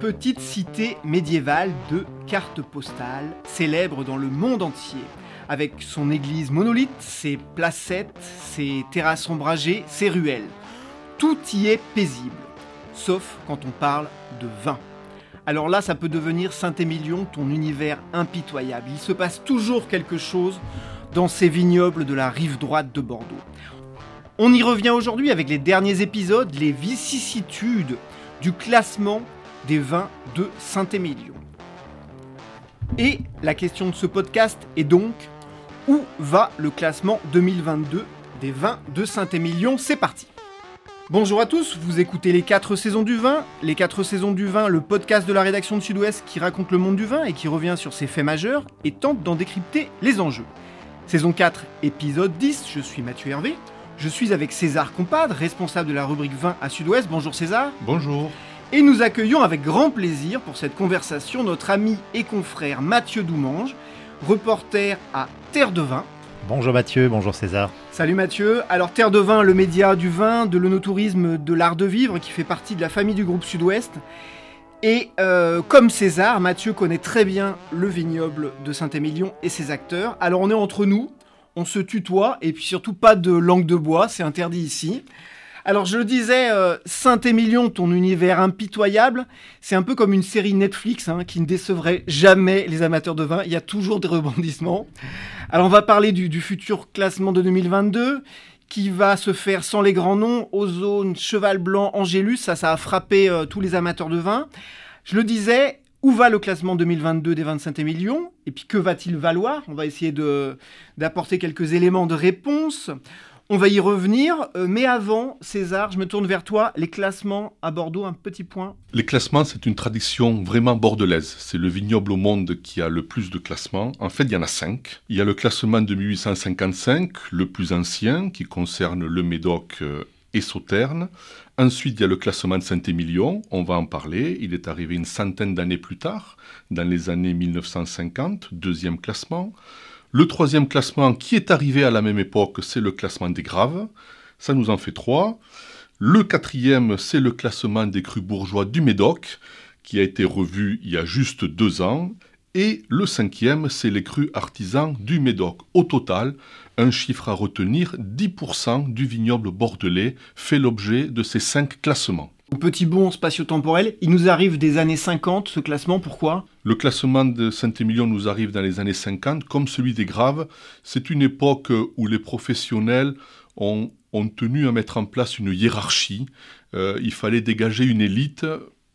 petite cité médiévale de cartes postales, célèbre dans le monde entier, avec son église monolithe, ses placettes, ses terrasses ombragées, ses ruelles. Tout y est paisible, sauf quand on parle de vin. Alors là, ça peut devenir Saint-Émilion, ton univers impitoyable. Il se passe toujours quelque chose dans ces vignobles de la rive droite de Bordeaux. On y revient aujourd'hui avec les derniers épisodes, les vicissitudes du classement des vins de Saint-Émilion. Et la question de ce podcast est donc où va le classement 2022 des vins de Saint-Émilion? C'est parti Bonjour à tous, vous écoutez les 4 saisons du vin. Les 4 saisons du vin, le podcast de la rédaction de Sud-Ouest qui raconte le monde du vin et qui revient sur ses faits majeurs et tente d'en décrypter les enjeux. Saison 4, épisode 10, je suis Mathieu Hervé. Je suis avec César Compadre, responsable de la rubrique vin à Sud-Ouest. Bonjour César. Bonjour. Et nous accueillons avec grand plaisir pour cette conversation notre ami et confrère Mathieu Doumange, reporter à Terre de Vin. Bonjour Mathieu, bonjour César. Salut Mathieu. Alors Terre de Vin, le média du vin, de l'onotourisme, de l'art de vivre qui fait partie de la famille du groupe Sud-Ouest. Et euh, comme César, Mathieu connaît très bien le vignoble de Saint-Émilion et ses acteurs. Alors on est entre nous, on se tutoie et puis surtout pas de langue de bois, c'est interdit ici. Alors je le disais, euh, Saint-Émilion, ton univers impitoyable, c'est un peu comme une série Netflix hein, qui ne décevrait jamais les amateurs de vin. Il y a toujours des rebondissements. Alors on va parler du, futur classement de 2022 qui va se faire sans les grands noms, Ozone, Cheval Blanc, Angélus, ça, ça a frappé euh, tous les amateurs de vin. Je le disais, où va le classement 2022 des 25 émilions Et puis que va-t-il valoir? On va essayer d'apporter quelques éléments de réponse. On va y revenir, euh, mais avant, César, je me tourne vers toi. Les classements à Bordeaux, un petit point. Les classements, c'est une tradition vraiment bordelaise. C'est le vignoble au monde qui a le plus de classements. En fait, il y en a cinq. Il y a le classement de 1855, le plus ancien, qui concerne le Médoc euh, et Sauternes. Ensuite, il y a le classement de Saint-Émilion, on va en parler. Il est arrivé une centaine d'années plus tard, dans les années 1950, deuxième classement. Le troisième classement qui est arrivé à la même époque, c'est le classement des graves. Ça nous en fait trois. Le quatrième, c'est le classement des crus bourgeois du Médoc, qui a été revu il y a juste deux ans. Et le cinquième, c'est les crus artisans du Médoc. Au total, un chiffre à retenir, 10% du vignoble bordelais fait l'objet de ces cinq classements. Petit bond spatio-temporel, il nous arrive des années 50, ce classement, pourquoi? Le classement de Saint-Émilion nous arrive dans les années 50, comme celui des Graves. C'est une époque où les professionnels ont, tenu à mettre en place une hiérarchie. Euh, il fallait dégager une élite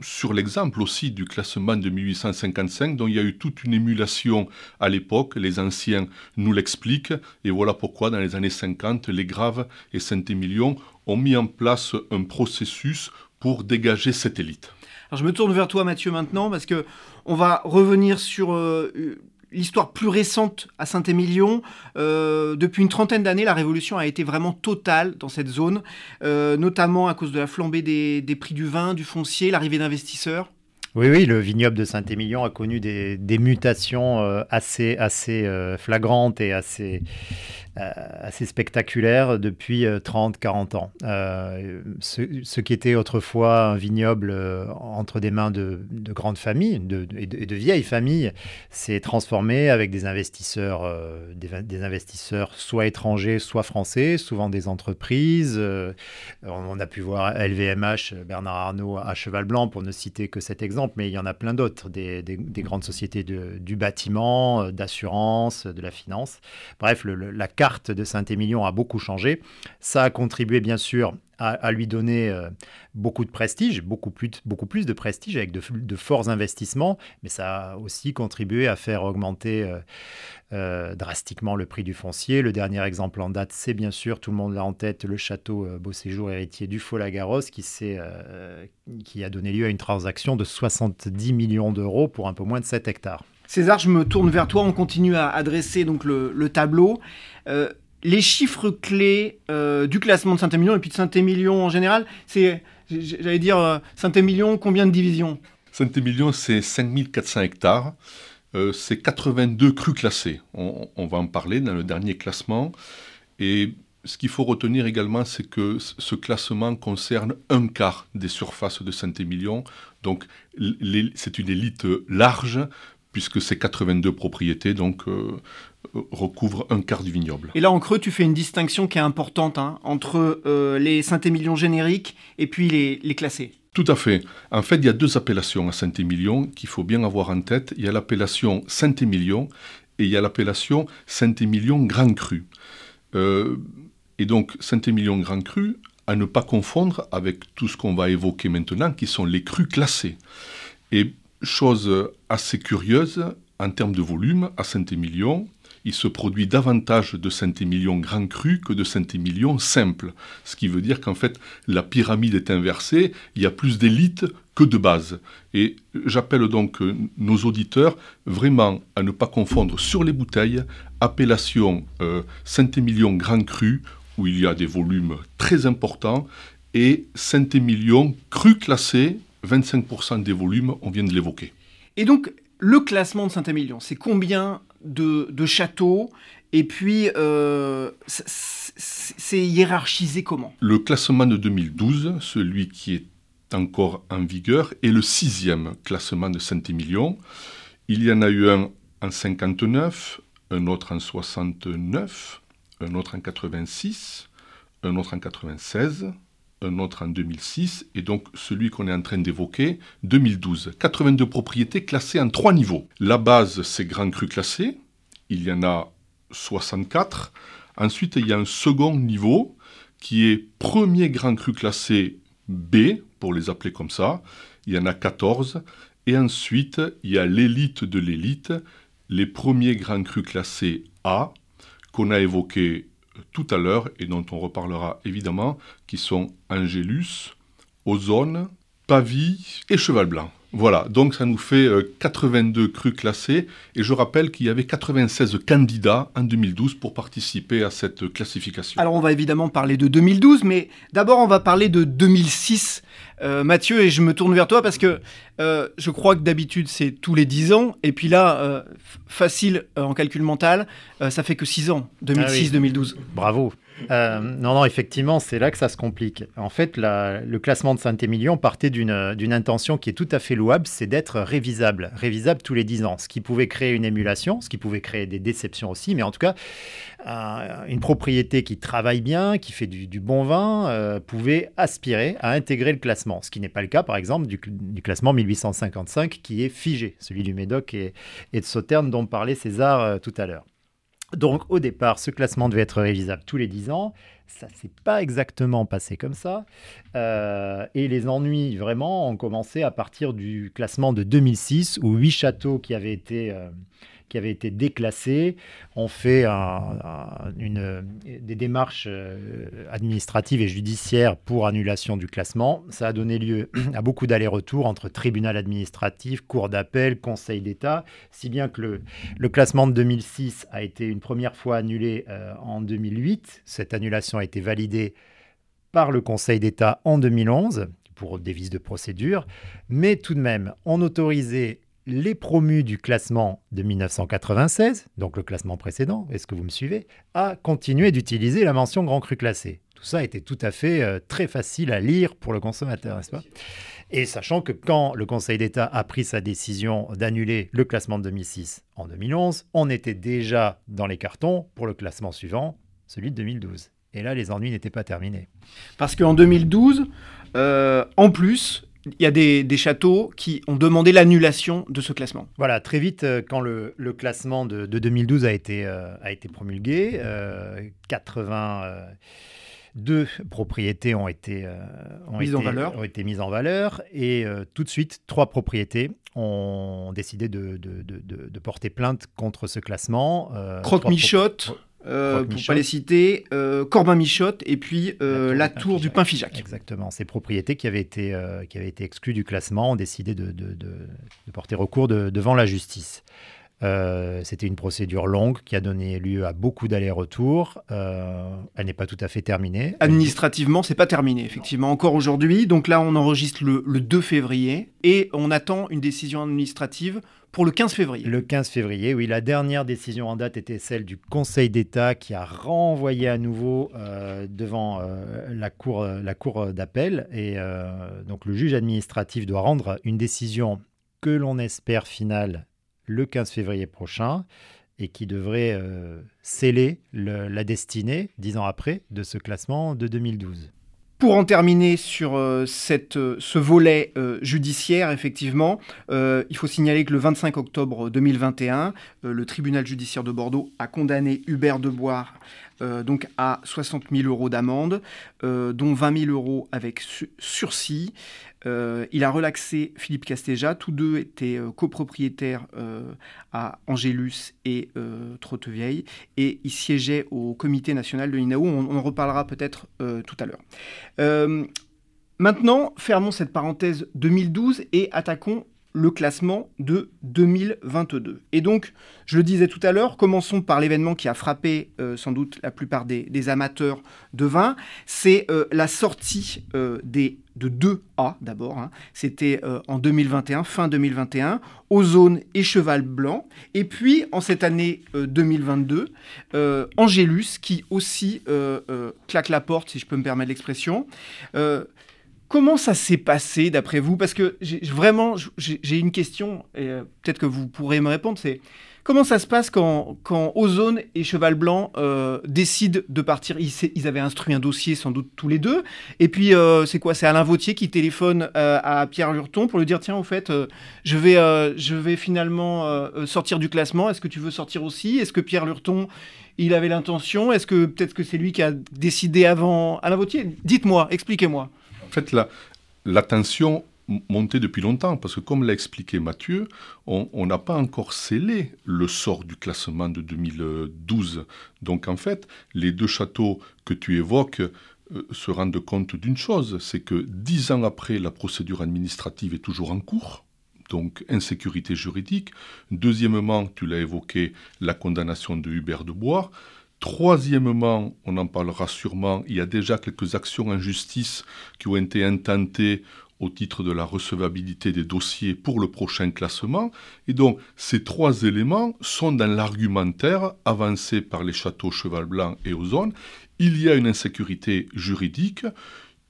sur l'exemple aussi du classement de 1855, dont il y a eu toute une émulation à l'époque, les anciens nous l'expliquent, et voilà pourquoi dans les années 50, les Graves et Saint-Émilion ont mis en place un processus pour dégager cette élite. Alors je me tourne vers toi Mathieu maintenant parce que on va revenir sur euh, l'histoire plus récente à Saint-Émilion. Euh, depuis une trentaine d'années, la révolution a été vraiment totale dans cette zone, euh, notamment à cause de la flambée des, prix du vin, du foncier, l'arrivée d'investisseurs. Oui, oui, le vignoble de Saint-Émilion a connu des, mutations assez, assez flagrantes et assez assez spectaculaire depuis 30-40 ans. Ce, qui était autrefois un vignoble entre des mains de, grandes familles de, et, de, vieilles familles s'est transformé avec des investisseurs, des, investisseurs soit étrangers, soit français, souvent des entreprises. on a pu voir LVMH, Bernard Arnault à Cheval Blanc, pour ne citer que cet exemple, mais il y en a plein d'autres, des, grandes sociétés du bâtiment, d'assurance, de la finance. Bref, la carte de Saint-Émilion a beaucoup changé. Ça a contribué bien sûr à, lui donner euh, beaucoup de prestige, beaucoup plus, de prestige avec de, forts investissements, mais ça a aussi contribué à faire augmenter euh, euh, drastiquement le prix du foncier. Le dernier exemple en date, c'est bien sûr, tout le monde l'a en tête, le château Beau Séjour héritier du Faux-Lagaros qui, qui a donné lieu à une transaction de 70 millions d'euros pour un peu moins de 7 hectares. César, je me tourne vers toi. On continue à adresser donc le, tableau. Euh, les chiffres clés euh, du classement de Saint-Émilion et puis de Saint-Émilion en général, c'est, j'allais dire, euh, Saint-Émilion, combien de divisions? Saint-Émilion, c'est 5400 hectares. c'est 82 crues classées. On, on, va en parler dans le dernier classement. Et ce qu'il faut retenir également, c'est que ce classement concerne un quart des surfaces de Saint-Émilion. Donc, c'est une élite large puisque ces 82 propriétés donc euh, recouvrent un quart du vignoble. Et là en creux, tu fais une distinction qui est importante hein, entre euh, les Saint-Émilion génériques et puis les, classés. Tout à fait. En fait, il y a deux appellations à Saint-Émilion qu'il faut bien avoir en tête. Il y a l'appellation Saint-Émilion et il y a l'appellation Saint-Émilion Grand Cru. Euh, et donc Saint-Émilion Grand Cru, à ne pas confondre avec tout ce qu'on va évoquer maintenant, qui sont les crus classés. Et Chose assez curieuse, en termes de volume, à Saint-Émilion, il se produit davantage de Saint-Émilion grand cru que de Saint-Émilion simple. Ce qui veut dire qu'en fait, la pyramide est inversée, il y a plus d'élite que de base. Et j'appelle donc nos auditeurs vraiment à ne pas confondre sur les bouteilles appellation euh, Saint-Émilion grand cru, où il y a des volumes très importants, et Saint-Émilion cru classé, 25% des volumes, on vient de l'évoquer. Et donc, le classement de Saint-Émilion, c'est combien de, châteaux? Et puis, euh, c'est hiérarchisé comment? Le classement de 2012, celui qui est encore en vigueur, est le sixième classement de Saint-Émilion. Il y en a eu un en 59, un autre en 69, un autre en 86, un autre en 96, un autre en 2006, et donc celui qu'on est en train d'évoquer, 2012. 82 propriétés classées en trois niveaux. La base, c'est Grand Cru classé, il y en a 64. Ensuite, il y a un second niveau qui est Premier Grand Cru classé B, pour les appeler comme ça, il y en a 14. Et ensuite, il y a l'élite de l'élite, les premiers grands crus classés A, qu'on a évoqués tout à l'heure et dont on reparlera évidemment, qui sont Angélus, Ozone, Pavie et Cheval Blanc. Voilà, donc ça nous fait 82 euh, crus classés et je rappelle qu'il y avait 96 candidats en 2012 pour participer à cette classification. Alors on va évidemment parler de 2012, mais d'abord on va parler de 2006. Euh, Mathieu, et je me tourne vers toi parce que euh, je crois que d'habitude c'est tous les 10 ans, et puis là, facile en calcul mental, ça fait que 6 ans, 2006-2012. Ah Bravo. Euh, non, non, effectivement, c'est là que ça se complique. En fait, le classement de Saint-Émilion partait d'une intention qui est tout à fait louable, c'est d'être révisable, révisable tous les 10 ans, ce qui pouvait créer une émulation, ce qui pouvait créer des déceptions aussi, mais en tout cas, euh, une propriété qui travaille bien, qui fait du, bon vin, euh, pouvait aspirer à intégrer le classement, ce qui n'est pas le cas, par exemple, du, classement 1855 qui est figé, celui du Médoc et, et de Sauternes dont parlait César tout à l'heure. Donc au départ, ce classement devait être révisable tous les 10 ans. Ça s'est pas exactement passé comme ça. Euh, et les ennuis, vraiment, ont commencé à partir du classement de 2006, où huit châteaux qui avaient été... Euh, qui avait été déclassé. On fait des démarches euh, administratives et judiciaires pour annulation du classement. Ça a donné lieu à beaucoup d'allers-retours entre tribunal administratif, cour d'appel, conseil d'État, si bien que le, le, classement de 2006 a été une première fois annulé euh, en 2008. Cette annulation a été validée par le Conseil d'État en 2011 pour des vices de procédure, mais tout de même, on autorisait les promus du classement de 1996, donc le classement précédent, est-ce que vous me suivez, a continué d'utiliser la mention grand cru classé. Tout ça était tout à fait euh, très facile à lire pour le consommateur, n'est-ce pas? Et sachant que quand le Conseil d'État a pris sa décision d'annuler le classement de 2006 en 2011, on était déjà dans les cartons pour le classement suivant, celui de 2012. Et là, les ennuis n'étaient pas terminés. Parce qu'en 2012, euh, en plus, il y a des, châteaux qui ont demandé l'annulation de ce classement. Voilà, très vite, euh, quand le, classement de, 2012 a été, euh, a été promulgué, 82 propriétés ont été, mises, en valeur. ont été mises en valeur et tout de suite, trois propriétés ont décidé de, de porter plainte contre ce classement. Croque-Michotte, euh, pour pas les citer, euh, Corbin Michotte et puis euh, la tour, du, Pain Figeac. Exactement. Ces propriétés qui avaient été, qui avaient été exclues du classement ont décidé de, de, de porter recours devant la justice. C'était une procédure longue qui a donné lieu à beaucoup d'allers-retours. elle n'est pas tout à fait terminée. Administrativement, c'est pas terminé, effectivement, encore aujourd'hui. Donc là, on enregistre le, le 2 février et on attend une décision administrative pour le 15 février. Le 15 février, oui. La dernière décision en date était celle du Conseil d'État qui a renvoyé à nouveau euh, devant euh, la Cour, la cour d'appel. Et euh, donc le juge administratif doit rendre une décision que l'on espère finale le 15 février prochain et qui devrait sceller la destinée, dix ans après, de ce classement de 2012. Pour en terminer sur euh, euh, ce volet euh, judiciaire, effectivement, il faut signaler que le 25 octobre 2021, le tribunal judiciaire de Bordeaux a condamné Hubert Deboire donc à 60 000 euros d'amende, dont 20 000 euros avec sursis. Euh, il a relaxé Philippe Castéja. Tous deux étaient euh, copropriétaires euh, à Angélus et Trottevieille. Et ils siégeaient au comité national de l'INAO. On, en reparlera peut-être tout à l'heure. maintenant, fermons cette parenthèse 2012 et attaquons le classement de 2022. Et donc, je le disais tout à l'heure, commençons par l'événement qui a frappé euh, sans doute la plupart des, amateurs de vin. C'est euh, la sortie euh, des, de 2A d'abord. Hein. C'était en 2021, fin 2021, Ozone et Cheval Blanc. Et puis, en cette année 2022, Angélus qui aussi claque la porte, si je peux me permettre l'expression. Comment ça s'est passé d'après vous? Parce que vraiment, j'ai une question, et euh, peut-être que vous pourrez me répondre, c'est comment ça se passe quand, Ozone et Cheval Blanc euh, décident de partir? Ils, avaient instruit un dossier sans doute tous les deux, et puis euh, c'est quoi? C'est Alain Vautier qui téléphone à Pierre Lurton pour lui dire, tiens, au fait, je, vais, je vais finalement sortir du classement, est-ce que tu veux sortir aussi? Est-ce que Pierre Lurton il avait l'intention? Est-ce que peut-être que c'est lui qui a décidé avant Alain Vautier? Dites-moi, expliquez-moi fait, la, tension montait depuis longtemps, parce que comme l'a expliqué Mathieu, on n'a pas encore scellé le sort du classement de 2012. Donc en fait, les deux châteaux que tu évoques euh, se rendent compte d'une chose, c'est que dix ans après, la procédure administrative est toujours en cours. Donc insécurité juridique. Deuxièmement, tu l'as évoqué, la condamnation de Hubert de Bois. Troisièmement, on en parlera sûrement, il y a déjà quelques actions en justice qui ont été intentées au titre de la recevabilité des dossiers pour le prochain classement. Et donc, ces trois éléments sont dans l'argumentaire avancé par les châteaux Cheval Blanc et Ozone. Il y a une insécurité juridique,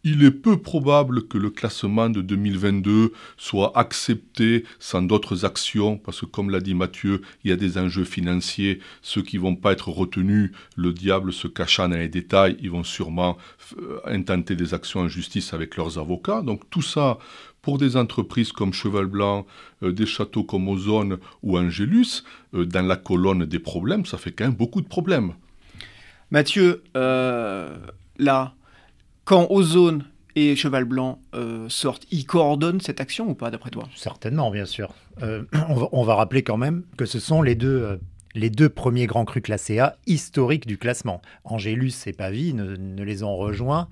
il est peu probable que le classement de 2022 soit accepté sans d'autres actions, parce que comme l'a dit Mathieu, il y a des enjeux financiers, ceux qui vont pas être retenus, le diable se cachant dans les détails, ils vont sûrement euh, intenter des actions en justice avec leurs avocats. Donc tout ça, pour des entreprises comme Cheval Blanc, euh, des châteaux comme Ozone ou Angélus, euh, dans la colonne des problèmes, ça fait quand même beaucoup de problèmes. Mathieu, là, quand Ozone et Cheval Blanc euh, sortent, ils coordonnent cette action ou pas, d'après toi? Certainement, bien sûr. Euh, on, va, rappeler quand même que ce sont les deux, euh, les deux premiers grands crus classés A historiques du classement. Angélus et Pavie ne les ont rejoints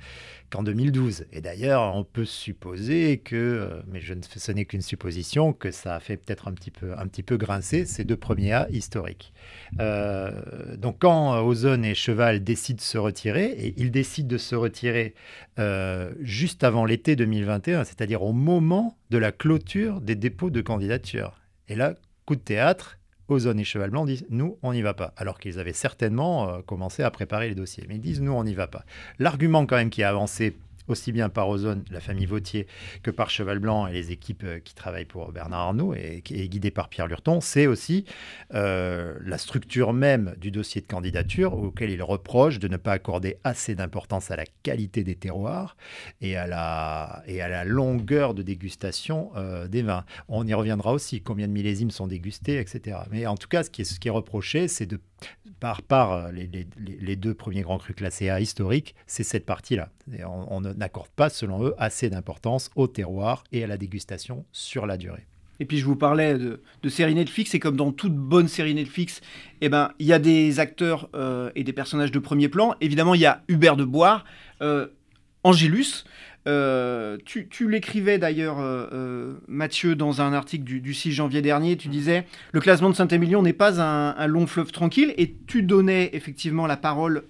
qu'en 2012. Et d'ailleurs, on peut supposer que, euh, mais ce n'est qu'une supposition, que ça a fait peut-être un petit peu, un petit peu grincer ces deux premiers A historiques. Euh, donc quand Ozone et Cheval décident de se retirer, et ils décident de se retirer euh, juste avant l'été 2021, c'est-à-dire au moment de la clôture des dépôts de candidature. Et là, coup de théâtre, Ozone et Cheval Blanc disent nous, on n'y va pas. Alors qu'ils avaient certainement euh, commencé à préparer les dossiers. Mais ils disent nous, on n'y va pas. L'argument, quand même, qui a avancé aussi bien par Ozone, la famille Vautier, que par Cheval Blanc et les équipes euh, qui travaillent pour Bernard Arnault et qui est guidée par Pierre Lurton, c'est aussi euh, la structure même du dossier de candidature auquel il reproche de ne pas accorder assez d'importance à la qualité des terroirs et à la, et à la longueur de dégustation euh, des vins. On y reviendra aussi, combien de millésimes sont dégustés, etc. Mais en tout cas, ce qui est, ce qui est reproché, c'est de par, par les, deux premiers grands crus classés A historiques, c'est cette partie-là. On, on n'accorde pas, selon eux, assez d'importance au terroir et à la dégustation sur la durée. Et puis je vous parlais de, de série Netflix, et comme dans toute bonne série Netflix, eh ben, il y a des acteurs euh, et des personnages de premier plan. Évidemment, il y a Hubert de Bois, euh, Angélus, euh, tu, l'écrivais d'ailleurs, euh, Mathieu, dans un article du, du, 6 janvier dernier. Tu disais le classement de Saint-Émilion n'est pas un, long fleuve tranquille, et tu donnais effectivement la parole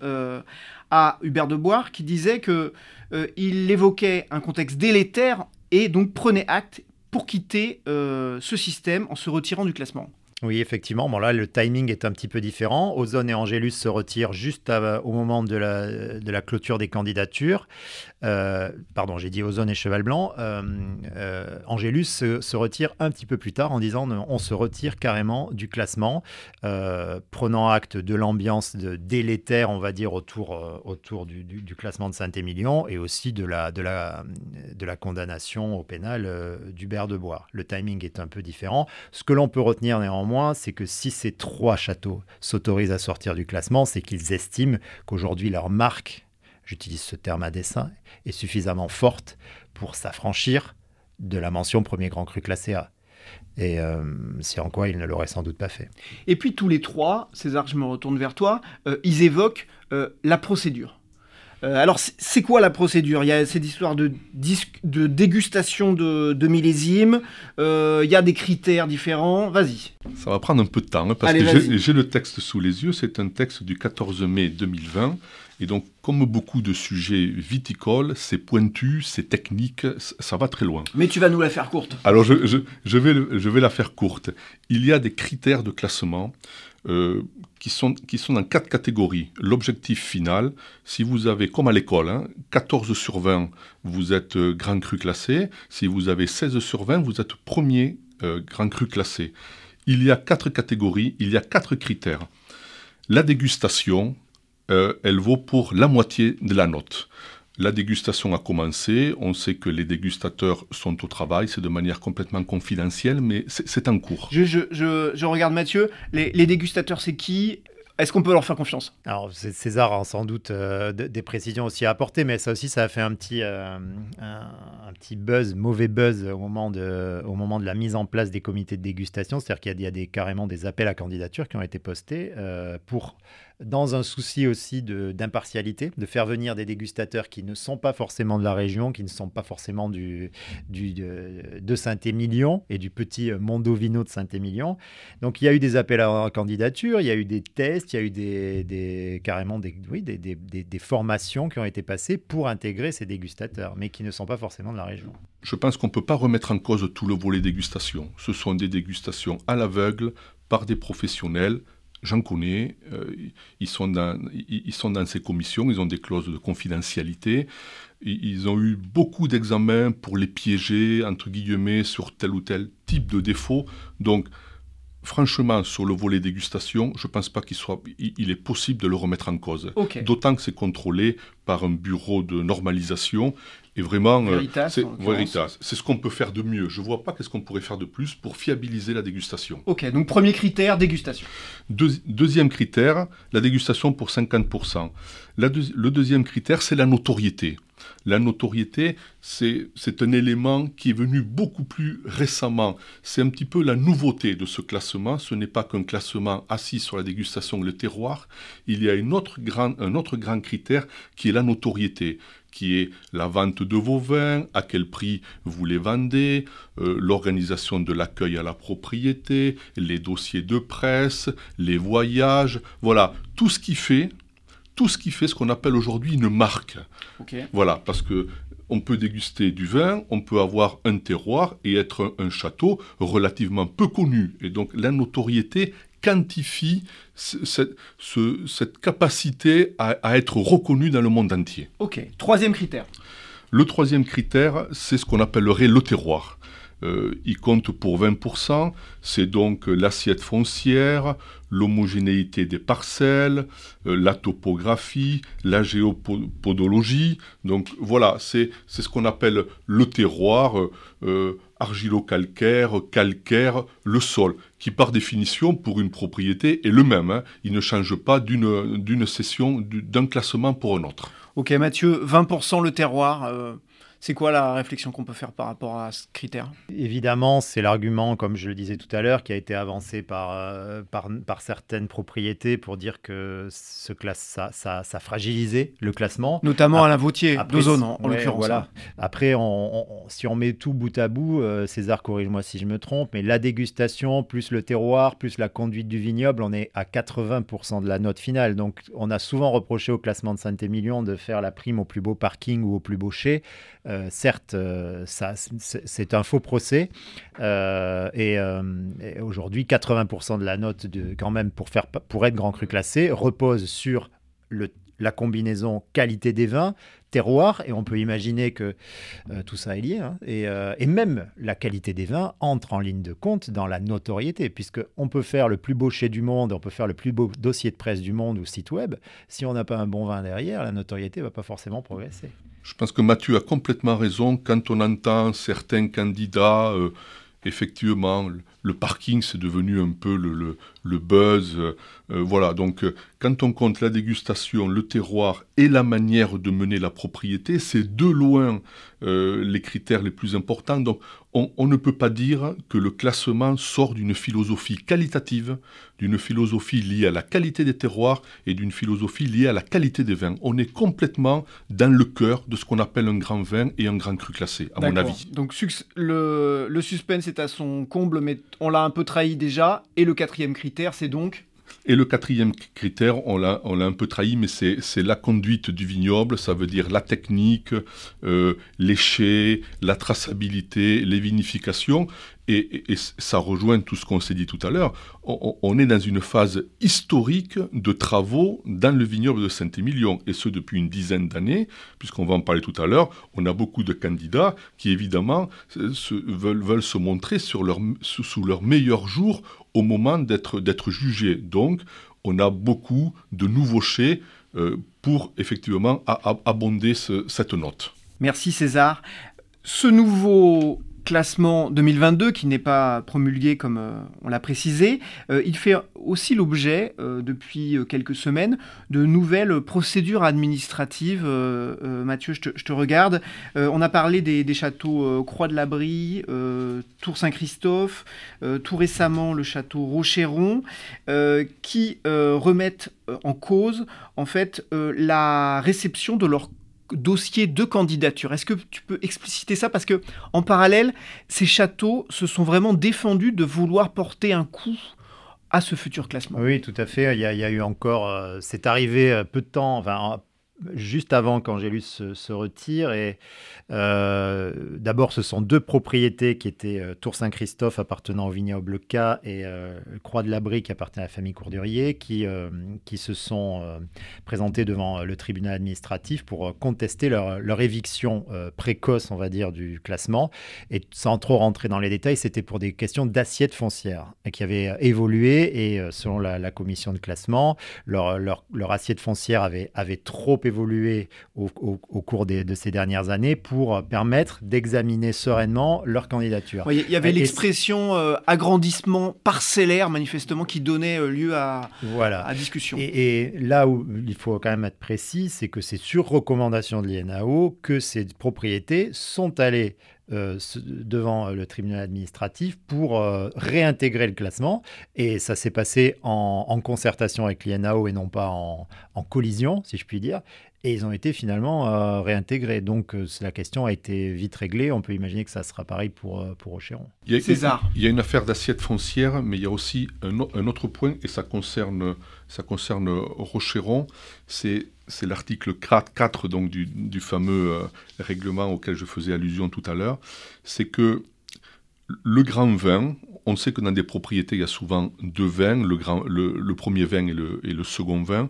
à Hubert de Bois, qui disait que euh, il évoquait un contexte délétère et donc prenait acte pour quitter euh, ce système en se retirant du classement. Oui, effectivement. Bon, là, le timing est un petit peu différent. Ozone et Angélus se retirent juste au moment de la, de la, clôture des candidatures. Euh, pardon, j'ai dit Ozone et Cheval Blanc. Euh, euh, se, se, retire un petit peu plus tard en disant on se retire carrément du classement, euh, prenant acte de l'ambiance délétère, on va dire, autour, autour du, classement de Saint-Émilion et aussi de la, de, la, de la condamnation au pénal d'Hubert de Bois. Le timing est un peu différent. Ce que l'on peut retenir néanmoins, c'est que si ces trois châteaux s'autorisent à sortir du classement, c'est qu'ils estiment qu'aujourd'hui leur marque, j'utilise ce terme à dessein, est suffisamment forte pour s'affranchir de la mention premier grand cru classé A. Et euh, c'est en quoi ils ne l'auraient sans doute pas fait. Et puis tous les trois, César, je me retourne vers toi, euh, ils évoquent euh, la procédure. Euh, alors, c'est quoi la procédure? Il y a cette histoire de, de dégustation de, de millésimes, euh, il y a des critères différents. Vas-y. Ça va prendre un peu de temps, hein, parce Allez, que j'ai le texte sous les yeux. C'est un texte du 14 mai 2020. Et donc, comme beaucoup de sujets viticoles, c'est pointu, c'est technique, ça va très loin. Mais tu vas nous la faire courte. Alors, je, je, je, vais, je vais la faire courte. Il y a des critères de classement. Euh, qui, sont, dans quatre catégories. L'objectif final, si vous avez, comme à l'école, hein, 14 sur 20, vous êtes euh, grand cru classé. Si vous avez 16 sur 20, vous êtes premier euh, grand cru classé. Il y a quatre catégories, il y a quatre critères. La dégustation, elle vaut pour la moitié de la note. La dégustation a commencé, on sait que les dégustateurs sont au travail, c'est de manière complètement confidentielle, mais c'est en cours. Je, je, je, je, regarde Mathieu, les, les dégustateurs c'est qui? Est-ce qu'on peut leur faire confiance? Alors, César a sans doute euh, des précisions aussi à apporter, mais ça aussi, ça a fait un petit, euh, un, un, petit buzz, mauvais buzz au moment, de, au moment de la mise en place des comités de dégustation. C'est-à-dire qu'il y a, y a des, carrément des appels à candidature qui ont été postés euh, pour dans un souci aussi d'impartialité, de, faire venir des dégustateurs qui ne sont pas forcément de la région, qui ne sont pas forcément du, du, de, Saint-Émilion et du petit Mondovino de Saint-Émilion. Donc il y a eu des appels à candidature, il y a eu des tests, il y a eu des, des carrément des, oui, des, des, formations qui ont été passées pour intégrer ces dégustateurs, mais qui ne sont pas forcément de la région. Je pense qu'on ne peut pas remettre en cause tout le volet dégustation. Ce sont des dégustations à l'aveugle par des professionnels j'en connais, euh, ils, sont dans, ils sont dans ces commissions, ils ont des clauses de confidentialité, ils ont eu beaucoup d'examens pour les piéger, entre guillemets, sur tel ou tel type de défaut. Donc, franchement, sur le volet dégustation, je ne pense pas qu'il soit, il est possible de le remettre en cause. Okay. D'autant que c'est contrôlé par un bureau de normalisation. Et vraiment, Veritas, c'est. C'est ce qu'on peut faire de mieux. Je ne vois pas qu'est-ce qu'on pourrait faire de plus pour fiabiliser la dégustation. Ok, donc premier critère, dégustation. Deux, deuxième critère, la dégustation pour 50%. La deux, le deuxième critère, c'est la notoriété. La notoriété, c'est un élément qui est venu beaucoup plus récemment. C'est un petit peu la nouveauté de ce classement. Ce n'est pas qu'un classement assis sur la dégustation le terroir. Il y a une autre grand, un autre grand critère qui est la notoriété qui est la vente de vos vins, à quel prix vous les vendez, euh, l'organisation de l'accueil à la propriété, les dossiers de presse, les voyages, voilà, tout ce qui fait tout ce qui fait ce qu'on appelle aujourd'hui une marque. Okay. Voilà, parce que on peut déguster du vin, on peut avoir un terroir et être un, château relativement peu connu. Et donc la notoriété quantifie cette, capacité à, être reconnu dans le monde entier. Ok, troisième critère. Le troisième critère, c'est ce qu'on appellerait le terroir. Euh, il compte pour 20%, c'est donc l'assiette foncière, l'homogénéité des parcelles, euh, la topographie, la géopodologie. Donc voilà, c'est ce qu'on appelle le terroir, euh, argilo-calcaire, calcaire, le sol, qui par définition pour une propriété est le même. Hein. Il ne change pas d'une session, d'un classement pour un autre. Ok Mathieu, 20% le terroir. C'est quoi la réflexion qu'on peut faire par rapport à ce critère? Évidemment, c'est l'argument, comme je le disais tout à l'heure, qui a été avancé par, euh, par, certaines propriétés pour dire que ce classe, ça, ça, ça fragilisait le classement. Notamment à la Vautier, d'Ozone en, l'occurrence. Voilà. Hein. Après, si on met tout bout à bout, euh, César, corrige-moi si je me trompe, mais la dégustation, plus le terroir, plus la conduite du vignoble, on est à 80% de la note finale. Donc, on a souvent reproché au classement de Saint-Émilion de faire la prime au plus beau parking ou au plus beau chai. Euh, certes, euh, ça, c'est un faux procès. Euh, et, aujourd'hui, 80% de la note, de, quand même, pour, faire, pour être grand cru classé, repose sur la combinaison qualité des vins, terroir, et on peut imaginer que tout ça est lié. Hein. et, même la qualité des vins entre en ligne de compte dans la notoriété, puisqu'on peut faire le plus beau chai du monde, on peut faire le plus beau dossier de presse du monde ou site web. Si on n'a pas un bon vin derrière, la notoriété ne va pas forcément progresser. Je pense que Mathieu a complètement raison quand on entend certains candidats, euh, effectivement, le parking c'est devenu un peu le, le buzz. Euh, voilà, donc euh, quand on compte la dégustation, le terroir et la manière de mener la propriété, c'est de loin euh, les critères les plus importants. Donc on, ne peut pas dire que le classement sort d'une philosophie qualitative, d'une philosophie liée à la qualité des terroirs et d'une philosophie liée à la qualité des vins. On est complètement dans le cœur de ce qu'on appelle un grand vin et un grand cru classé, à mon avis. Donc le, le suspense est à son comble, mais on l'a un peu trahi déjà. Et le quatrième critère, c'est donc et le quatrième critère, on l'a, un peu trahi, mais c'est, la conduite du vignoble, ça veut dire la technique, euh, la traçabilité, les vinifications. Et, ça rejoint tout ce qu'on s'est dit tout à l'heure, on, est dans une phase historique de travaux dans le vignoble de Saint-Émilion, et ce depuis une dizaine d'années, puisqu'on va en parler tout à l'heure, on a beaucoup de candidats qui évidemment veulent, se montrer sous leur meilleur jour au moment d'être jugés. Donc on a beaucoup de nouveaux chais euh, pour effectivement abonder cette note. Merci César. Ce nouveau classement 2022 qui n'est pas promulgué comme euh, on l'a précisé. Euh, il fait aussi l'objet euh, depuis quelques semaines de nouvelles procédures administratives. Mathieu, je te, regarde. on a parlé des, châteaux Croix de l'Abri, Tour Saint-Christophe, tout récemment le château Rocheron, qui remettent en cause en fait la réception de leur dossier de candidature. Est-ce que tu peux expliciter ça? Parce que en parallèle, ces châteaux se sont vraiment défendus de vouloir porter un coup à ce futur classement. Oui, tout à fait. Il y a, eu encore, euh, c'est arrivé euh, peu de temps, juste avant qu'Angélus se, retire. Et euh, d'abord, ce sont deux propriétés qui étaient euh, Tour Saint-Christophe appartenant au vignoble K et euh, Croix de l'Abri qui appartenait à la famille Courdurier qui, qui se sont présentés devant le tribunal administratif pour contester leur, leur éviction précoce, on va dire, du classement. Et sans trop rentrer dans les détails, c'était pour des questions d'assiette foncière qui avaient évolué et selon la, commission de classement, leur, leur, leur assiette foncière avait, avait trop évolué évolué au, cours de ces dernières années pour permettre d'examiner sereinement leur candidature. Il y avait l'expression euh, agrandissement parcellaire, manifestement, qui donnait euh, lieu à, voilà. à discussion. Et, là où il faut quand même être précis, c'est que c'est sur recommandation de l'INAO que ces propriétés sont allées euh, devant le tribunal administratif pour réintégrer le classement. Et ça s'est passé en, concertation avec l'INAO et non pas en, en, collision, si je puis dire. Et ils ont été finalement euh, réintégrés. Donc euh, la question a été vite réglée. On peut imaginer que ça sera pareil pour, euh, pour Rocheron. Il y a, César. Il y a une affaire d'assiette foncière, mais il y a aussi un, autre point, et ça concerne, ça concerne Rocheron. C'est c'est l'article 4 donc, du, fameux euh, règlement auquel je faisais allusion tout à l'heure, c'est que le grand vin, on sait que dans des propriétés, il y a souvent deux vins, le, premier vin et le, second vin.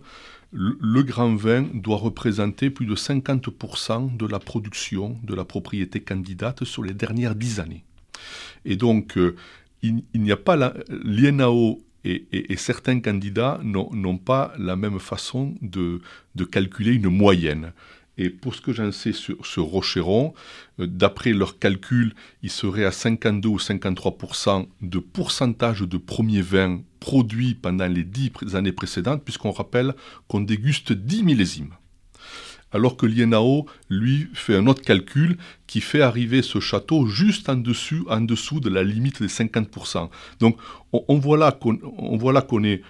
Le, grand vin doit représenter plus de 50% de la production de la propriété candidate sur les dernières dix années. Et donc, euh, il, n'y a pas l'INAO et, certains candidats n'ont pas la même façon de, calculer une moyenne. Et pour ce que j'en sais sur, ce Rocheron, euh, d'après leurs calculs, il serait à 52 ou 53% de pourcentage de premiers vins produits pendant les dix années précédentes, puisqu'on rappelle qu'on déguste 10 millésimes alors que l'INAO, lui, fait un autre calcul qui fait arriver ce château juste en dessous, en dessous de la limite des 50%. Donc on, voit là qu'on est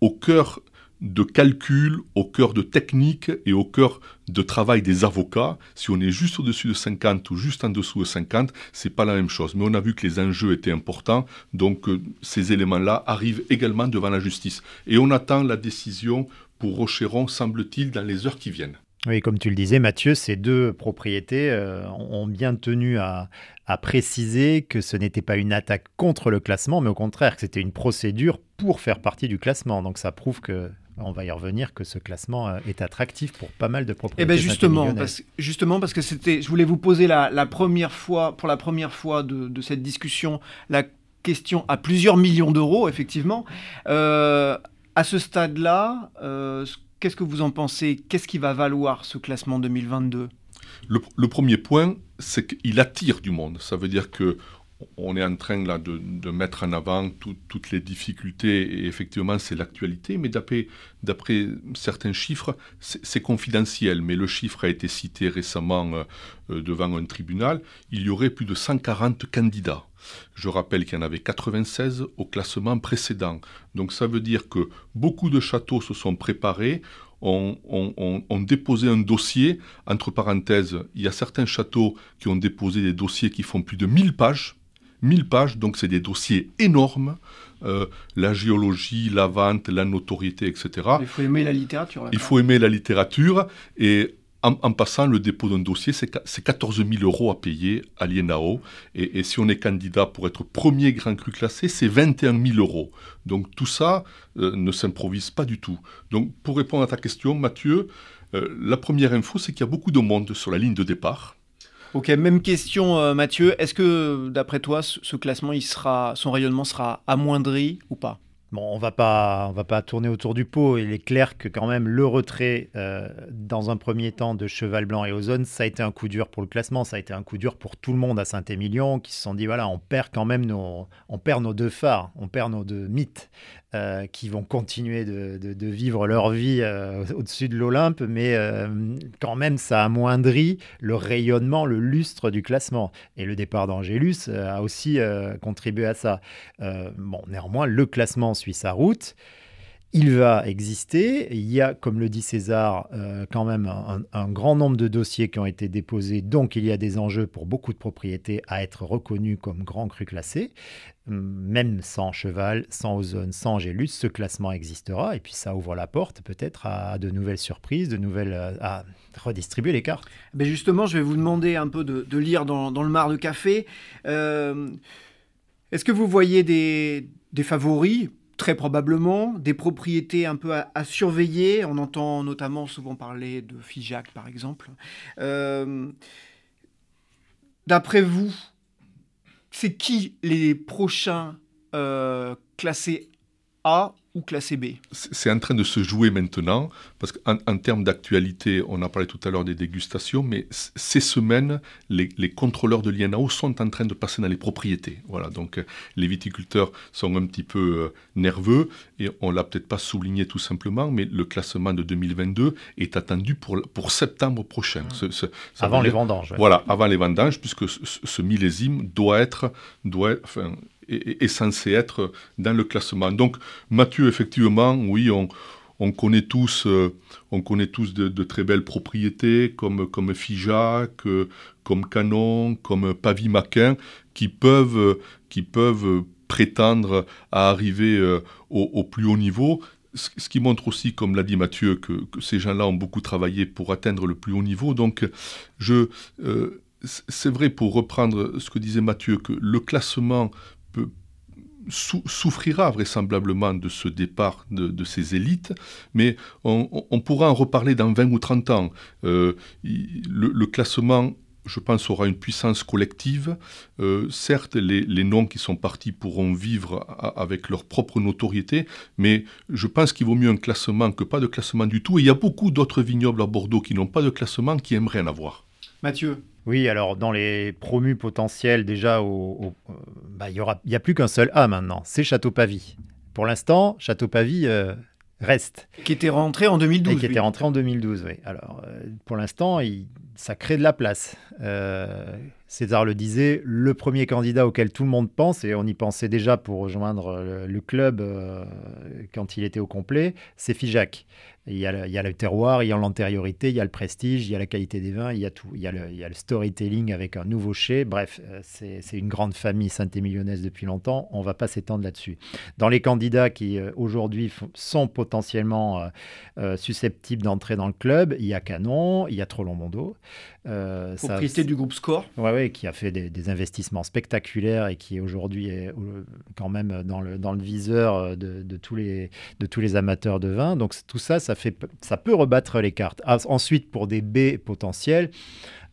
au cœur de calcul, au cœur de technique et au cœur de travail des avocats. Si on est juste au-dessus de 50 ou juste en dessous de 50, c'est pas la même chose. Mais on a vu que les enjeux étaient importants, donc euh, ces éléments-là arrivent également devant la justice. Et on attend la décision pour Rocheron, semble-t-il, dans les heures qui viennent. Oui, comme tu le disais, Mathieu, ces deux propriétés euh, ont bien tenu à, préciser que ce n'était pas une attaque contre le classement, mais au contraire, que c'était une procédure pour faire partie du classement. Donc ça prouve que, on va y revenir, que ce classement euh, est attractif pour pas mal de propriétés. Eh bien justement, parce, justement, parce que c'était, je voulais vous poser la, première fois, pour la première fois de, cette discussion, la question à plusieurs millions d'euros, effectivement. Euh, à ce stade-là, Qu'est-ce que vous en pensez? Qu'est-ce qui va valoir ce classement 2022 le, premier point, c'est qu'il attire du monde. Ça veut dire que on est en train là de, mettre en avant toutes les difficultés et effectivement c'est l'actualité, mais d'après certains chiffres, c'est confidentiel, mais le chiffre a été cité récemment euh, devant un tribunal, il y aurait plus de 140 candidats. Je rappelle qu'il y en avait 96 au classement précédent. Donc ça veut dire que beaucoup de châteaux se sont préparés, ont, déposé un dossier. Entre parenthèses, il y a certains châteaux qui ont déposé des dossiers qui font plus de 1000 pages. 1000 pages, donc c'est des dossiers énormes. Euh, la géologie, la vente, la notoriété, etc. Il faut aimer la littérature. Il faut aimer la littérature. Et en, passant, le dépôt d'un dossier, c'est 14 000 euros à payer à l'INAO. Et, si on est candidat pour être premier grand cru classé, c'est 21 000 euros. Donc tout ça euh, ne s'improvise pas du tout. Donc pour répondre à ta question, Mathieu, euh, la première info, c'est qu'il y a beaucoup de monde sur la ligne de départ. Ok, même question, euh, Mathieu. Est-ce que, d'après toi, ce, classement, son rayonnement sera amoindri ou pas? Bon, on va pas, va pas tourner autour du pot. Il est clair que quand même le retrait, euh, dans un premier temps, de Cheval Blanc et Ozone, ça a été un coup dur pour le classement. Ça a été un coup dur pour tout le monde à Saint-Émilion, qui se sont dit voilà, on perd quand même nos, on perd nos deux phares, on perd nos deux mythes. Euh, qui vont continuer de, vivre leur vie euh, au-dessus de l'Olympe, mais quand même ça amoindrit le rayonnement, le lustre du classement. Et le départ d'Angélus a aussi contribué à ça. bon, néanmoins, le classement suit sa route il va exister. Il y a, comme le dit César, euh, quand même un, grand nombre de dossiers qui ont été déposés. Donc, il y a des enjeux pour beaucoup de propriétés à être reconnus comme grands crus classés. Même sans cheval, sans ozone, sans gélus, ce classement existera. Et puis, ça ouvre la porte peut-être à, de nouvelles surprises, de nouvelles, euh, à redistribuer les cartes. Mais justement, je vais vous demander un peu de, lire dans, le mar de café. Euh, est-ce que vous voyez des favoris Très probablement, des propriétés un peu à, surveiller. On entend notamment souvent parler de Figeac, par exemple. Euh, d'après vous, c'est qui les prochains euh, classés A ou classé B C'est en train de se jouer maintenant, parce qu'en termes d'actualité, on a parlé tout à l'heure des dégustations, mais ces semaines, les, contrôleurs de l'INAO sont en train de passer dans les propriétés. Voilà, donc euh, les viticulteurs sont un petit peu euh, nerveux, et on l'a peut-être pas souligné tout simplement, mais le classement de 2022 est attendu pour, pour septembre prochain. avant les vendanges. Voilà, avant les vendanges, puisque ce, millésime doit être, doit, enfin, est, censé être dans le classement. Donc Mathieu, effectivement, oui, on, on connaît tous, euh, on connaît tous de, très belles propriétés comme, comme Figeac, comme Canon, comme Pavimaquin, qui peuvent, qui peuvent prétendre à arriver euh, au, plus haut niveau. ce qui montre aussi, comme l'a dit Mathieu, que, ces gens-là ont beaucoup travaillé pour atteindre le plus haut niveau. Donc, je, c'est vrai, pour reprendre ce que disait Mathieu, que le classement souffrira vraisemblablement de ce départ de, ces élites, mais on, pourra en reparler dans 20 ou 30 ans. le, le, classement je pense, aura une puissance collective. Euh, certes, les, noms qui sont partis pourront vivre avec leur propre notoriété, mais je pense qu'il vaut mieux un classement que pas de classement du tout. Et il y a beaucoup d'autres vignobles à Bordeaux qui n'ont pas de classement, qui aimeraient en avoir. Mathieu oui, alors dans les promus potentiels, déjà, euh, bah, il n'y a plus qu'un seul A maintenant, c'est Château Pavie. Pour l'instant, Château Pavie euh, reste. Qui était rentré en 2012. qui était rentré en 2012, oui. Alors, pour l'instant, ça crée de la place. Euh, César le disait, le premier candidat auquel tout le monde pense, et on y pensait déjà pour rejoindre le, club euh, quand il était au complet, c'est Figeac. Il y, a le, il y, a le, terroir, il y a l'antériorité, il y a le prestige, il y a la qualité des vins, il y a tout. Il y a le, il y a le storytelling avec un nouveau chai. Bref, euh, c'est une grande famille saint-émilionnnaise depuis longtemps. On ne va pas s'étendre là-dessus. Dans les candidats qui euh, aujourd'hui sont potentiellement euh, susceptibles d'entrer dans le club, il y a Canon, il y a Trollon-Mondo. Propriété du groupe Score. Ouais, qui a fait des, investissements spectaculaires et qui aujourd'hui est quand même dans le, dans le viseur de, de, tous les, amateurs de vin. Donc tout ça, ça ça peut rebattre les cartes. Ensuite, pour des B potentiels,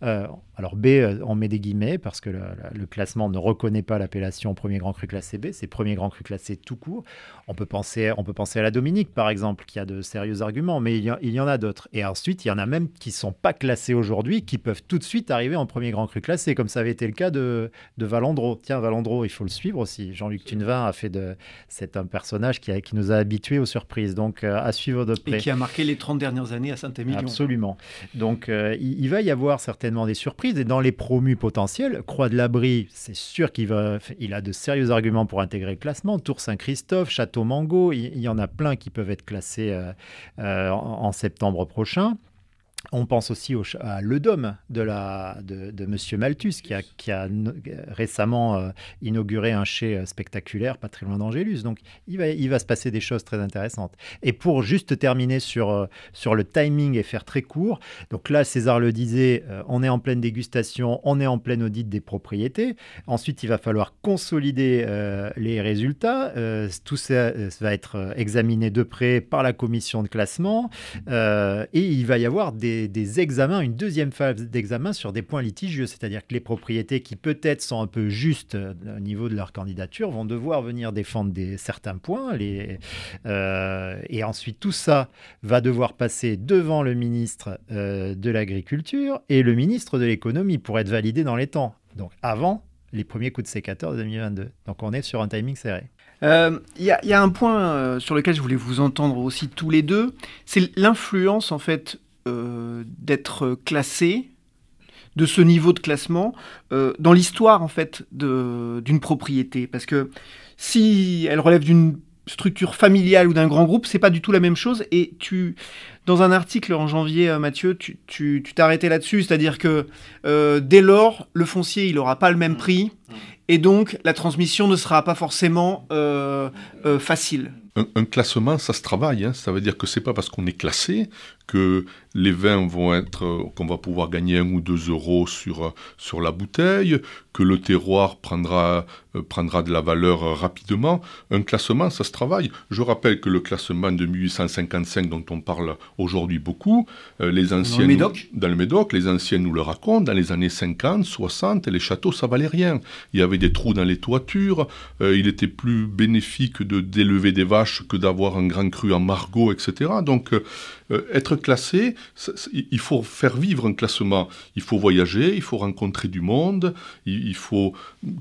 euh, alors B, euh, on met des guillemets parce que le, classement ne reconnaît pas l'appellation premier grand cru classé B, c'est premier grand cru classé tout court. On peut penser, on peut penser à la Dominique par exemple, qui a de sérieux arguments, mais il y, en a d'autres. Et ensuite, il y en a même qui sont pas classés aujourd'hui, qui peuvent tout de suite arriver en premier grand cru classé, comme ça avait été le cas de, de Valandro. Tiens, Valandro, il faut le suivre aussi. Jean-Luc Tunevin a fait de, c'est un personnage qui, qui nous a habitués aux surprises, donc euh, à suivre de près. Et qui a marqué les 30 dernières années à Saint-Émilion. Absolument. Donc il, il va y avoir des surprises et dans les promus potentiels, Croix de l'Abri, c'est sûr qu'il va, il a de sérieux arguments pour intégrer le classement. Tour Saint-Christophe, Château Mango, il, y en a plein qui peuvent être classés euh, euh, en, septembre prochain. On pense aussi au, à Le Dôme de, la, de, de Monsieur Malthus, qui a, qui a récemment euh, inauguré un chai euh, spectaculaire, pas très loin d'Angélus. Donc, il va, il va se passer des choses très intéressantes. Et pour juste terminer sur, euh, sur le timing et faire très court, donc là, César le disait, on est en pleine dégustation, on est en pleine audit des propriétés. Ensuite, il va falloir consolider les résultats. tout ça, va être examiné de près par la commission de classement. et il va y avoir des des, examens, une deuxième phase d'examen sur des points litigieux, c'est-à-dire que les propriétés qui peut-être sont un peu justes euh, au niveau de leur candidature vont devoir venir défendre des, certains points. Euh, et ensuite, tout ça va devoir passer devant le ministre euh, de l'Agriculture et le ministre de l'Économie pour être validé dans les temps. Donc avant les premiers coups de sécateur de 2022. Donc on est sur un timing serré. Il y, a un point sur lequel je voulais vous entendre aussi tous les deux, c'est l'influence en fait euh, d'être classé de ce niveau de classement euh, dans l'histoire en fait d'une propriété. Parce que si elle relève d'une structure familiale ou d'un grand groupe c'est pas du tout la même chose. Et tu dans un article en janvier euh, Mathieu tu t'es arrêté là-dessus c'est-à-dire que dès lors le foncier il n'aura pas le même prix et donc la transmission ne sera pas forcément facile un, classement, ça se travaille. Hein. Ça veut dire que c'est pas parce qu'on est classé que les vins vont être, euh, qu'on va pouvoir gagner un ou deux euros sur, euh, sur la bouteille, que le terroir prendra, euh, prendra de la valeur rapidement. Un classement, ça se travaille. Je rappelle que le classement de 1855 dont on parle aujourd'hui beaucoup, les anciens... Dans le Médoc Dans le Médoc, les anciens nous le racontent, dans les années 50, 60, les châteaux, ça valait rien. Il y avait des trous dans les toitures, il était plus bénéfique de d'élever des vaches que d'avoir un grand cru en margot, etc. Donc, être classé, il faut faire vivre un classement. Il faut voyager, il faut rencontrer du monde, il, faut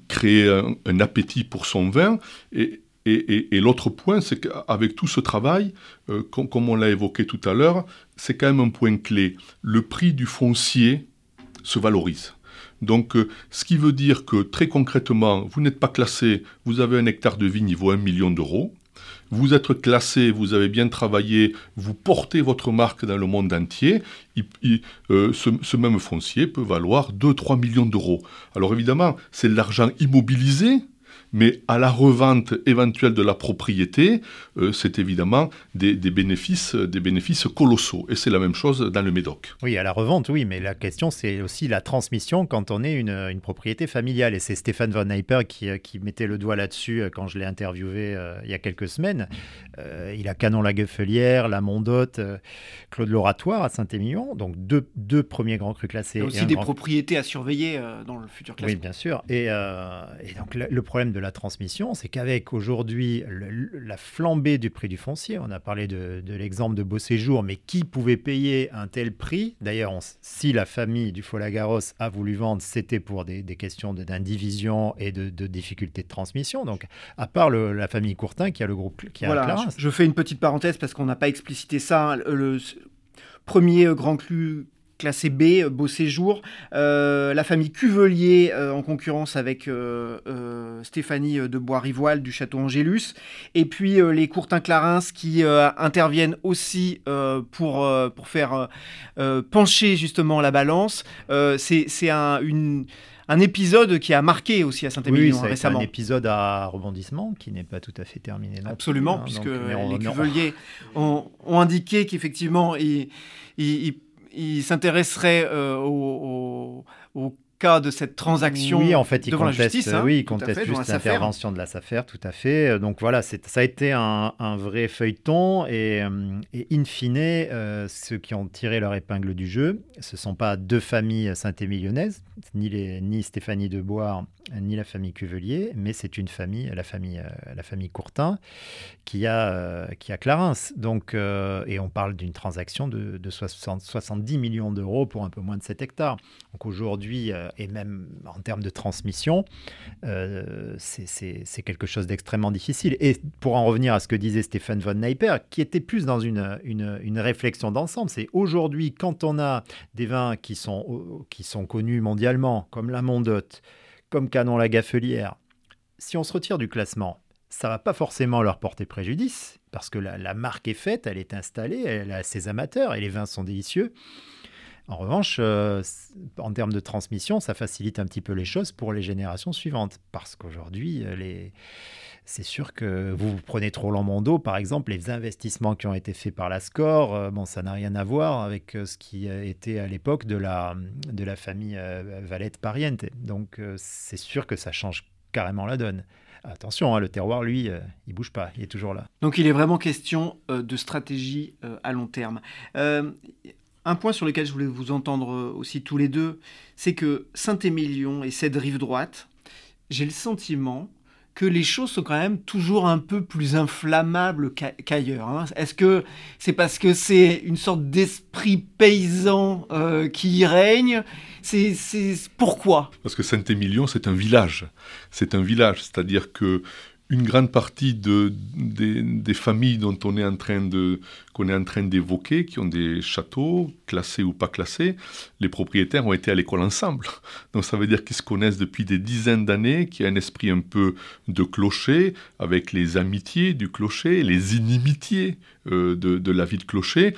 créer un, appétit pour son vin. Et, et, l'autre point, c'est qu'avec tout ce travail, euh, comme, on l'a évoqué tout à l'heure, c'est quand même un point clé. Le prix du foncier se valorise. Donc, euh, ce qui veut dire que très concrètement, vous n'êtes pas classé, vous avez un hectare de vigne, il vaut un million d'euros vous êtes classé, vous avez bien travaillé, vous portez votre marque dans le monde entier, euh, ce, même foncier peut valoir 2-3 millions d'euros. Alors évidemment, c'est de l'argent immobilisé, Mais à la revente éventuelle de la propriété, euh, c'est évidemment des, bénéfices, des bénéfices colossaux. Et c'est la même chose dans le Médoc. Oui, à la revente, oui, mais la question, c'est aussi la transmission quand on est une, propriété familiale. Et c'est Stéphane Van Hyper qui, qui, mettait le doigt là-dessus quand je l'ai interviewé il y a quelques semaines. il a Canon la Gueffelière, la Mondotte, Claude l'Oratoire à Saint-Émilion, donc deux, deux premiers grands crus classés. Il y a aussi des propriétés à surveiller dans le futur classement. Oui, bien sûr. Et, et donc le problème de la transmission, c'est qu'avec aujourd'hui la flambée du prix du foncier, on a parlé de, l'exemple de Beau Séjour, mais qui pouvait payer un tel prix? D'ailleurs, si la famille du Folagaros a voulu vendre, c'était pour des, questions d'indivision et de, difficultés de transmission. Donc, à part la famille Courtin qui a le groupe qui a voilà, je, fais une petite parenthèse parce qu'on n'a pas explicité ça. Hein. Le, premier grand cru classé B, euh, Beau Séjour. Euh, la famille Cuvelier euh, en concurrence avec Stéphanie de Bois-Rivoile du Château Angélus. Et puis les Courtin-Clarins qui interviennent aussi pour, pour faire pencher justement la balance. C'est un, un épisode qui a marqué aussi à Saint-Émilion oui, récemment. un épisode à rebondissement qui n'est pas tout à fait terminé. Absolument, hein, puisque les Cuveliers ont, indiqué qu'effectivement, ils, il s'intéresserait euh, au, cas de cette transaction oui, en fait, il devant conteste, la justice. Hein, oui, il conteste juste l'intervention de la SAFER, tout à fait. Euh, donc voilà, ça a été un, vrai feuilleton et, euh, in fine, ceux qui ont tiré leur épingle du jeu, ce ne sont pas deux familles saint-émilionnaises, ni, les, ni Stéphanie Debois ni la famille Cuvelier, mais c'est une famille, la famille, euh, la famille Courtin, qui a, euh, qui a Clarins. Donc, euh, et on parle d'une transaction de, 70 millions d'euros pour un peu moins de 7 hectares. Donc aujourd'hui, et même en termes de transmission, c'est quelque chose d'extrêmement difficile. Et pour en revenir à ce que disait Stéphane von Neiper, qui était plus dans une, une, une réflexion d'ensemble, c'est aujourd'hui, quand on a des vins qui sont, qui sont connus mondialement, comme la Mondotte, comme Canon la Gaffelière, si on se retire du classement, ça va pas forcément leur porter préjudice, parce que la, marque est faite, elle est installée, elle a ses amateurs, et les vins sont délicieux. En revanche, euh, en termes de transmission, ça facilite un petit peu les choses pour les générations suivantes, parce qu'aujourd'hui, euh, les c'est sûr que vous, vous prenez trop Mondo, par exemple, les investissements qui ont été faits par la SCORE, euh, bon, ça n'a rien à voir avec euh, ce qui était à l'époque de la, de la famille euh, Valette Pariente. Donc c'est sûr que ça change carrément la donne. Attention, hein, le terroir, lui, il bouge pas, il est toujours là. Donc il est vraiment question de stratégie à long terme. un point sur lequel je voulais vous entendre aussi tous les deux, c'est que Saint-Émilion et cette rive droite, j'ai le sentiment que les choses sont quand même toujours un peu plus inflammables qu'ailleurs. Hein. Est-ce que c'est parce que c'est une sorte d'esprit paysan euh, qui y règne? C'est pourquoi? Parce que Saint-Émilion, c'est un village. C'est un village, c'est-à-dire que une grande partie de, des, familles dont on est en train de qu'on est en train d'évoquer, qui ont des châteaux classés ou pas classés, les propriétaires ont été à l'école ensemble. Donc ça veut dire qu'ils se connaissent depuis des dizaines d'années, qu'il y a un esprit un peu de clocher, avec les amitiés du clocher, les inimitiés euh, de, de la vie de clocher.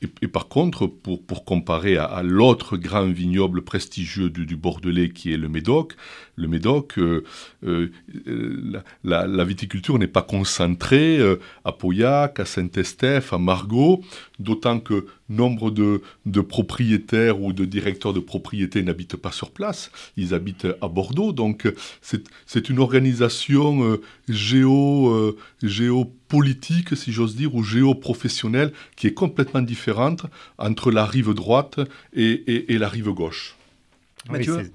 Et, par contre, pour, pour comparer à, l'autre grand vignoble prestigieux du, Bordelais qui est le Médoc, le Médoc, euh, euh, la, viticulture n'est pas concentrée euh, à Pauillac, à Saint-Estèphe, à Margaux, d'autant que nombre de, propriétaires ou de directeurs de propriétés n'habitent pas sur place, ils habitent à Bordeaux. Donc c'est une organisation géo, géopolitique, si j'ose dire, ou géoprofessionnelle qui est complètement différente entre la rive droite et la rive gauche.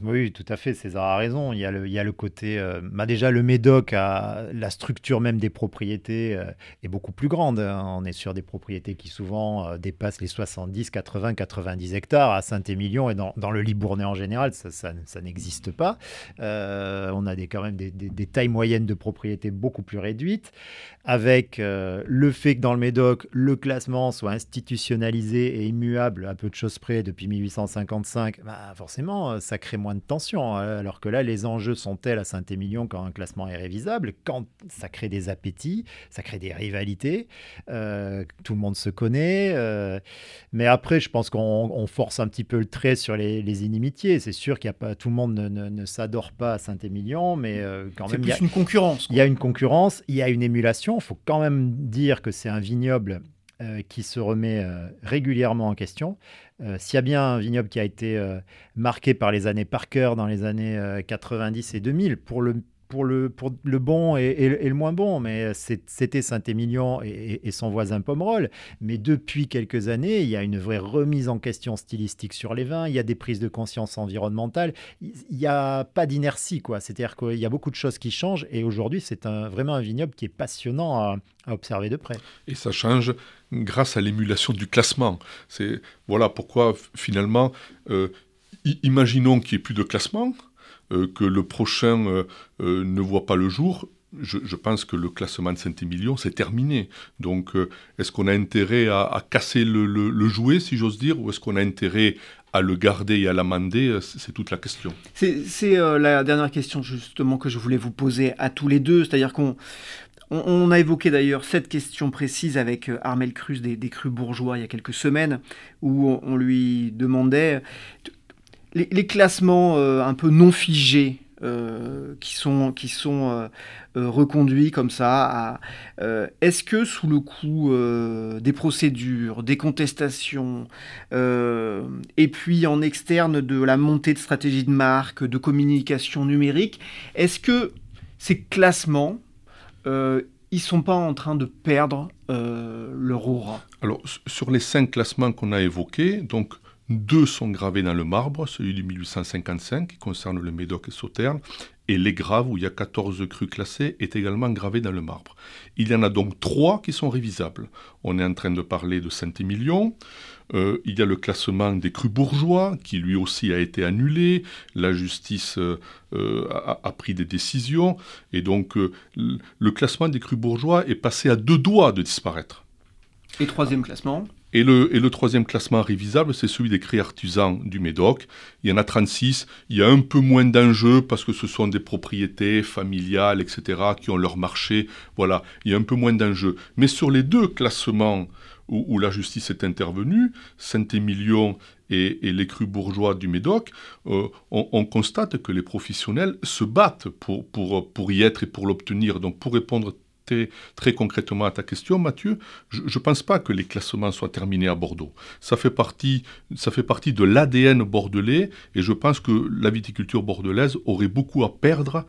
Oui, tout à fait. César a raison. Il y a le, il y a le côté. Euh, bah déjà, le Médoc, a, la structure même des propriétés euh, est beaucoup plus grande. Hein. On est sur des propriétés qui souvent euh, dépassent les 70, 80, 90 hectares. À Saint-Émilion et dans, dans, le Libournais en général, ça, ça, n'existe pas. on a des, quand même des, des, tailles moyennes de propriétés beaucoup plus réduites. Avec le fait que dans le Médoc, le classement soit institutionnalisé et immuable à peu de choses près depuis 1855, bah forcément ça crée moins de tension. Hein. Alors que là, les enjeux sont tels à Saint-Émilion quand un classement est révisable, quand ça crée des appétits, ça crée des rivalités, euh, tout le monde se connaît. Euh, mais après, je pense qu'on force un petit peu le trait sur les, inimitiés. C'est sûr qu'il y a pas tout le monde ne, s'adore pas à Saint-Émilion, mais quand même, il y a une concurrence. Il y a une concurrence, il y a une émulation. Il faut quand même dire que c'est un vignoble euh, qui se remet euh, régulièrement en question. Euh, s'il y a bien un vignoble qui a été marqué par les années Parker dans les années 90 et 2000, pour le pour le, bon et, le moins bon, mais c'était Saint-Émilion et, son voisin Pomerol. Mais depuis quelques années, il y a une vraie remise en question stylistique sur les vins, il y a des prises de conscience environnementales, il n'y a pas d'inertie, quoi. C'est-à-dire qu'il y a beaucoup de choses qui changent et aujourd'hui, c'est vraiment un vignoble qui est passionnant à, observer de près. Et ça change grâce à l'émulation du classement. C'est voilà pourquoi finalement, euh, imaginons qu'il n'y ait plus de classement. Euh, que le prochain euh, euh, ne voit pas le jour, je, pense que le classement de Saint-Émilion, c'est terminé. Donc, est-ce qu'on a intérêt à, casser le, jouet, si j'ose dire, ou est-ce qu'on a intérêt à le garder et à l'amender C'est toute la question. C'est la dernière question, justement, que je voulais vous poser à tous les deux. C'est-à-dire qu'on on, a évoqué d'ailleurs cette question précise avec Armel Cruz des, des Crus Bourgeois il y a quelques semaines, où on lui demandait les, classements euh, un peu non figés euh, qui sont, qui sont euh, reconduits comme ça. Est-ce que sous le coup des procédures, des contestations, et puis en externe de la montée de stratégie de marque, de communication numérique, est-ce que ces classements, ils sont pas en train de perdre leur aura? Alors sur les cinq classements qu'on a évoqués, donc deux sont gravés dans le marbre, celui de 1855 qui concerne le Médoc et Sauternes, et les graves, où il y a 14 crues classées, est également gravé dans le marbre. Il y en a donc trois qui sont révisables. On est en train de parler de Saint-Émilion, euh, il y a le classement des crus bourgeois, qui lui aussi a été annulé, la justice euh, a, pris des décisions, et donc euh, le classement des crus bourgeois est passé à deux doigts de disparaître. Et troisième classement et le, troisième classement révisable, c'est celui des cris artisans du Médoc. Il y en a 36. Il y a un peu moins d'enjeux parce que ce sont des propriétés familiales, etc., qui ont leur marché. Voilà, il y a un peu moins d'enjeux. Mais sur les deux classements où, la justice est intervenue, Saint-Émilion et, les crus bourgeois du Médoc, euh, on, constate que les professionnels se battent pour, pour, pour y être et pour l'obtenir. Donc pour répondre très concrètement à ta question, Mathieu, je ne pense pas que les classements soient terminés à Bordeaux. Ça fait partie, ça fait partie de l'ADN bordelais et je pense que la viticulture bordelaise aurait beaucoup à perdre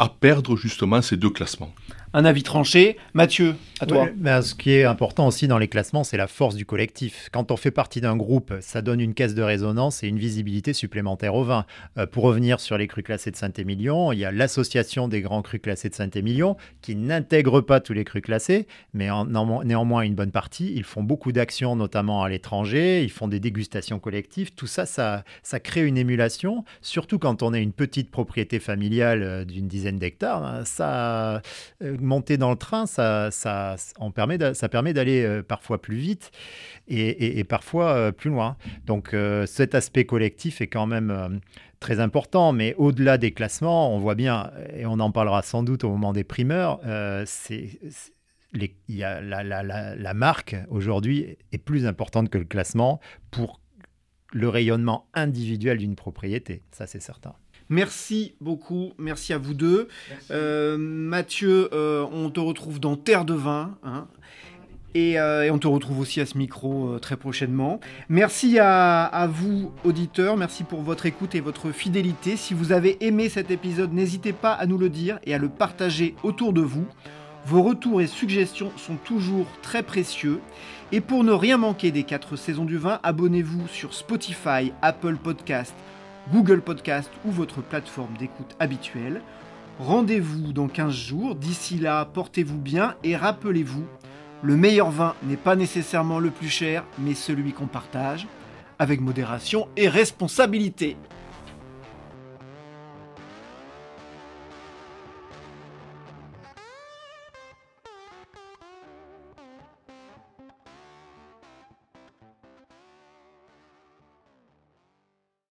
à perdre justement ces deux classements un avis tranché. Mathieu, à toi. Ben, ce qui est important aussi dans les classements, c'est la force du collectif. Quand on fait partie d'un groupe, ça donne une caisse de résonance et une visibilité supplémentaire au vin. Euh, pour revenir sur les crus classés de Saint-Émilion, il y a l'association des grands crus classés de Saint-Émilion qui n'intègre pas tous les crus classés, mais néanmoins une bonne partie. Ils font beaucoup d'actions, notamment à l'étranger. Ils font des dégustations collectives. Tout ça, ça, ça crée une émulation, surtout quand on est une petite propriété familiale euh, d'une dizaine d'hectares. Hein. Ça euh, monter dans le train, ça, ça, permet, ça permet d'aller euh, parfois plus vite et, parfois euh, plus loin. Donc euh, cet aspect collectif est quand même très important, mais au-delà des classements, on voit bien, et on en parlera sans doute au moment des primeurs, c'est y a la, la, la, marque aujourd'hui est plus importante que le classement pour le rayonnement individuel d'une propriété, ça c'est certain. Merci beaucoup, merci à vous deux. Euh, Mathieu, euh, on te retrouve dans Terre de Vin. Hein. Euh, et, on te retrouve aussi à ce micro très prochainement. Merci à, à, vous, auditeurs. Merci pour votre écoute et votre fidélité. Si vous avez aimé cet épisode, n'hésitez pas à nous le dire et à le partager autour de vous. Vos retours et suggestions sont toujours très précieux. Et pour ne rien manquer des 4 saisons du vin, abonnez-vous sur Spotify, Apple Podcast, Google Podcast ou votre plateforme d'écoute habituelle. Rendez-vous dans 15 jours. D'ici là, portez-vous bien et rappelez-vous, le meilleur vin n'est pas nécessairement le plus cher, mais celui qu'on partage avec modération et responsabilité.